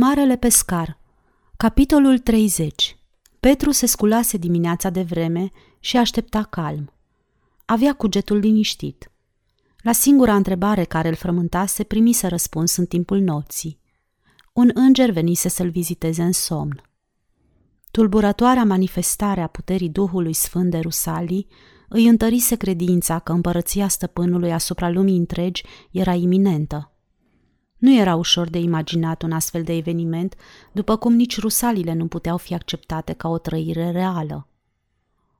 Marele pescar Capitolul 30 Petru se sculase dimineața de vreme și aștepta calm. Avea cugetul liniștit. La singura întrebare care îl frământase primise răspuns în timpul nopții. Un înger venise să-l viziteze în somn. Tulburătoarea manifestare a puterii Duhului Sfânt de Rusalii îi întărise credința că împărăția stăpânului asupra lumii întregi era iminentă. Nu era ușor de imaginat un astfel de eveniment, după cum nici rusalile nu puteau fi acceptate ca o trăire reală.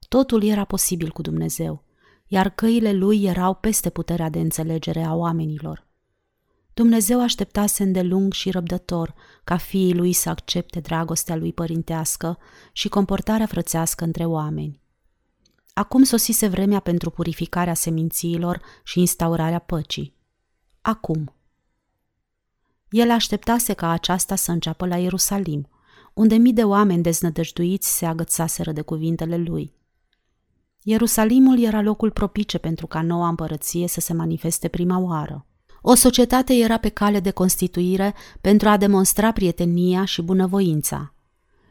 Totul era posibil cu Dumnezeu, iar căile lui erau peste puterea de înțelegere a oamenilor. Dumnezeu așteptase îndelung și răbdător ca fiii lui să accepte dragostea lui părintească și comportarea frățească între oameni. Acum sosise vremea pentru purificarea semințiilor și instaurarea păcii. Acum. El așteptase ca aceasta să înceapă la Ierusalim, unde mii de oameni deznădăjduiți se agățaseră de cuvintele lui. Ierusalimul era locul propice pentru ca noua împărăție să se manifeste prima oară. O societate era pe cale de constituire pentru a demonstra prietenia și bunăvoința.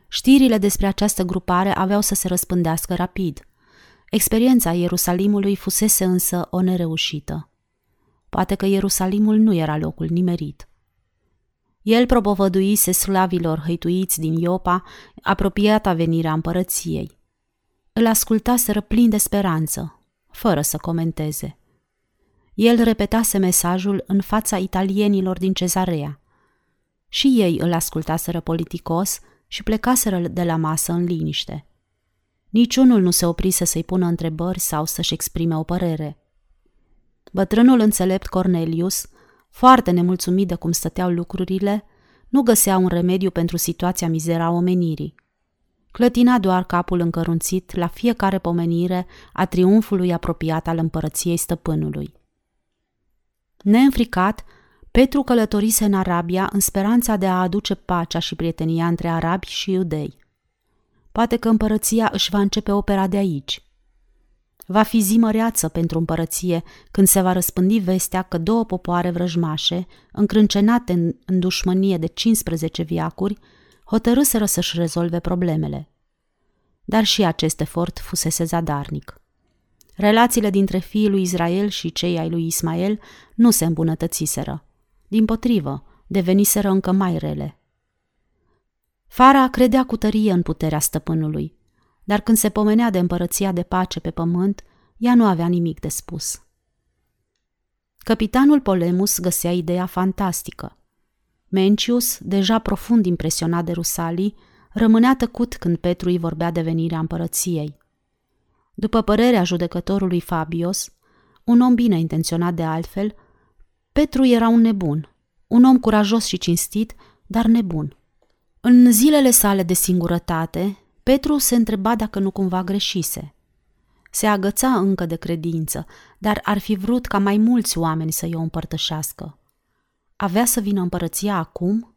Știrile despre această grupare aveau să se răspândească rapid. Experiența Ierusalimului fusese însă o nereușită. Poate că Ierusalimul nu era locul nimerit. El propovăduise slavilor hăituiți din Iopa apropiata venirea împărăției. Îl ascultaseră plin de speranță, fără să comenteze. El repetase mesajul în fața italienilor din cezarea. Și ei îl ascultaseră politicos și plecaseră de la masă în liniște. Niciunul nu se oprise să-i pună întrebări sau să-și exprime o părere. Bătrânul înțelept Cornelius, foarte nemulțumit de cum stăteau lucrurile, nu găsea un remediu pentru situația mizera omenirii. Clătina doar capul încărunțit la fiecare pomenire a triumfului apropiat al împărăției stăpânului. Neînfricat, Petru călătorise în Arabia în speranța de a aduce pacea și prietenia între arabi și iudei. Poate că împărăția își va începe opera de aici. Va fi zi măreață pentru împărăție când se va răspândi vestea că două popoare vrăjmașe, încrâncenate în, în dușmănie de 15 viacuri, hotărâseră să-și rezolve problemele. Dar și acest efort fusese zadarnic. Relațiile dintre fiii lui Israel și cei ai lui Ismael nu se îmbunătățiseră. Din potrivă, deveniseră încă mai rele. Fara credea cu tărie în puterea stăpânului, dar când se pomenea de împărăția de pace pe pământ, ea nu avea nimic de spus. Capitanul Polemus găsea ideea fantastică. Mencius, deja profund impresionat de Rusalii, rămânea tăcut când Petru îi vorbea de venirea împărăției. După părerea judecătorului Fabios, un om bine intenționat de altfel, Petru era un nebun, un om curajos și cinstit, dar nebun. În zilele sale de singurătate, Petru se întreba dacă nu cumva greșise. Se agăța încă de credință, dar ar fi vrut ca mai mulți oameni să-i o împărtășească. Avea să vină împărăția acum?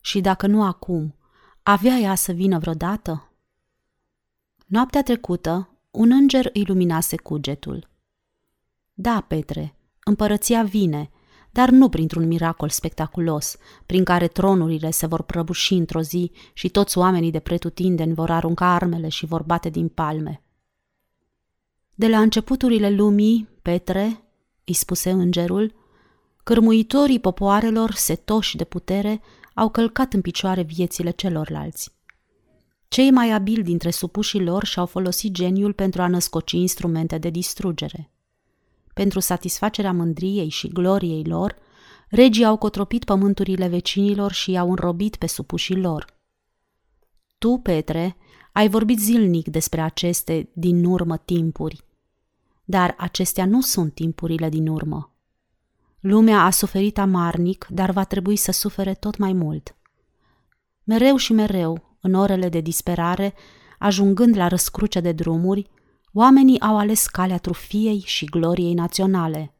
Și dacă nu acum, avea ea să vină vreodată? Noaptea trecută, un înger iluminase cugetul. Da, Petre, împărăția vine, dar nu printr-un miracol spectaculos, prin care tronurile se vor prăbuși într-o zi și toți oamenii de pretutindeni vor arunca armele și vor bate din palme. De la începuturile lumii, Petre, îi spuse îngerul, cărmuitorii popoarelor, setoși de putere, au călcat în picioare viețile celorlalți. Cei mai abili dintre supușii lor și-au folosit geniul pentru a născoci instrumente de distrugere. Pentru satisfacerea mândriei și gloriei lor, regii au cotropit pământurile vecinilor și i-au înrobit pe supușii lor. Tu, Petre, ai vorbit zilnic despre aceste din urmă timpuri, dar acestea nu sunt timpurile din urmă. Lumea a suferit amarnic, dar va trebui să sufere tot mai mult. Mereu și mereu, în orele de disperare, ajungând la răscruce de drumuri, oamenii au ales calea trufiei și gloriei naționale,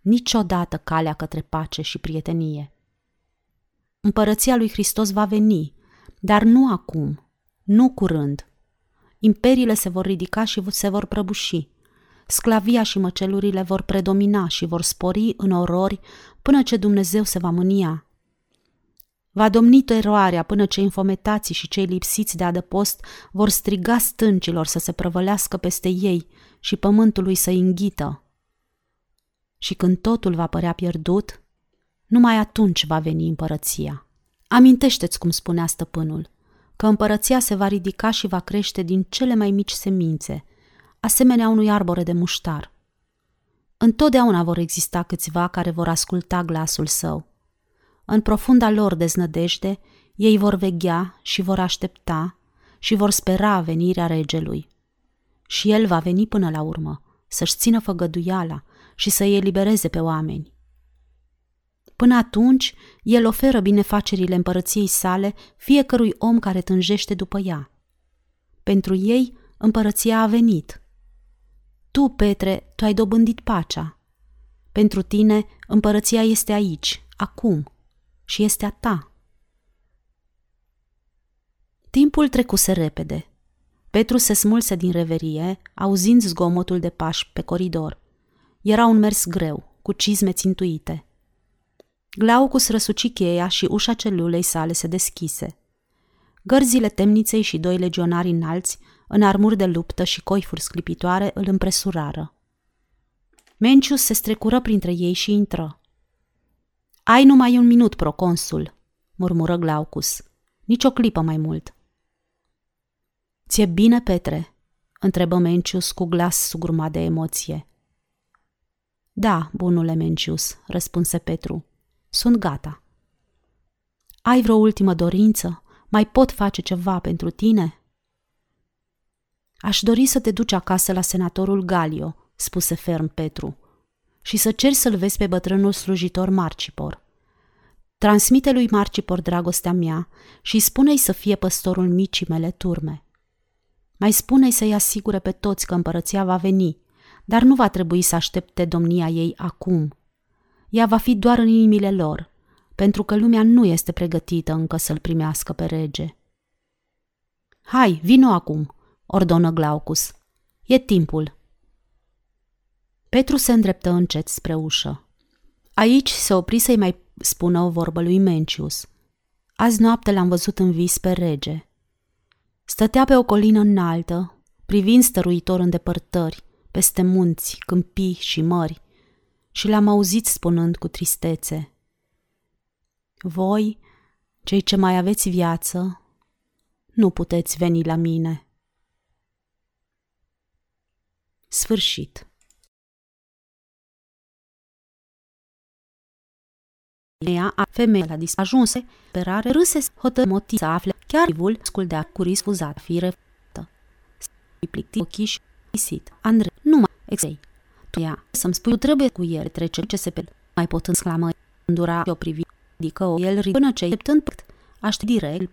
niciodată calea către pace și prietenie. Împărăția lui Hristos va veni, dar nu acum, nu curând. Imperiile se vor ridica și se vor prăbuși. Sclavia și măcelurile vor predomina și vor spori în orori până ce Dumnezeu se va mânia Va domni eroarea până ce infometații și cei lipsiți de adăpost vor striga stâncilor să se prăvălească peste ei și pământului să înghită. Și când totul va părea pierdut, numai atunci va veni împărăția. Amintește-ți cum spunea stăpânul, că împărăția se va ridica și va crește din cele mai mici semințe, asemenea unui arbore de muștar. Întotdeauna vor exista câțiva care vor asculta glasul său. În profunda lor deznădejde, ei vor veghea și vor aștepta și vor spera venirea regelui. Și el va veni până la urmă, să-și țină făgăduiala și să-i elibereze pe oameni. Până atunci, el oferă binefacerile împărăției sale fiecărui om care tânjește după ea. Pentru ei, împărăția a venit. Tu, Petre, tu ai dobândit pacea. Pentru tine, împărăția este aici, acum, și este a ta. Timpul trecuse repede. Petru se smulse din reverie, auzind zgomotul de pași pe coridor. Era un mers greu, cu cizme țintuite. Glaucus răsuci cheia și ușa celulei sale se deschise. Gărzile temniței și doi legionari înalți, în armuri de luptă și coifuri sclipitoare, îl împresurară. Mencius se strecură printre ei și intră. Ai numai un minut, proconsul, murmură Glaucus. Nici o clipă mai mult. Ție bine, Petre? întrebă Mencius cu glas sugrumat de emoție. Da, bunule Mencius, răspunse Petru. Sunt gata. Ai vreo ultimă dorință? Mai pot face ceva pentru tine? Aș dori să te duci acasă la senatorul Galio, spuse ferm Petru, și să ceri să-l vezi pe bătrânul slujitor Marcipor. Transmite lui Marcipor dragostea mea și spune-i să fie păstorul micii mele turme. Mai spune-i să-i asigure pe toți că împărăția va veni, dar nu va trebui să aștepte domnia ei acum, ea va fi doar în inimile lor, pentru că lumea nu este pregătită încă să-l primească pe rege. Hai, vino acum, ordonă Glaucus. E timpul. Petru se îndreptă încet spre ușă. Aici se opri să-i mai spună o vorbă lui Mencius. Azi noapte l-am văzut în vis pe rege. Stătea pe o colină înaltă, privind stăruitor în depărtări, peste munți, câmpii și mări, și l-am auzit spunând cu tristețe. Voi, cei ce mai aveți viață, nu puteți veni la mine. Sfârșit. Ea a femeia la disajunse, perare râse hotă motii să afle chiar vul sculdea cu riscuzat fi reftă. Plicti ochii și isit. Andre, numai exei ea. Să-mi spui, tu trebuie cu el trece ce se pe mai pot însclamă, îndura o privi, adică o el până ce, aștept direct,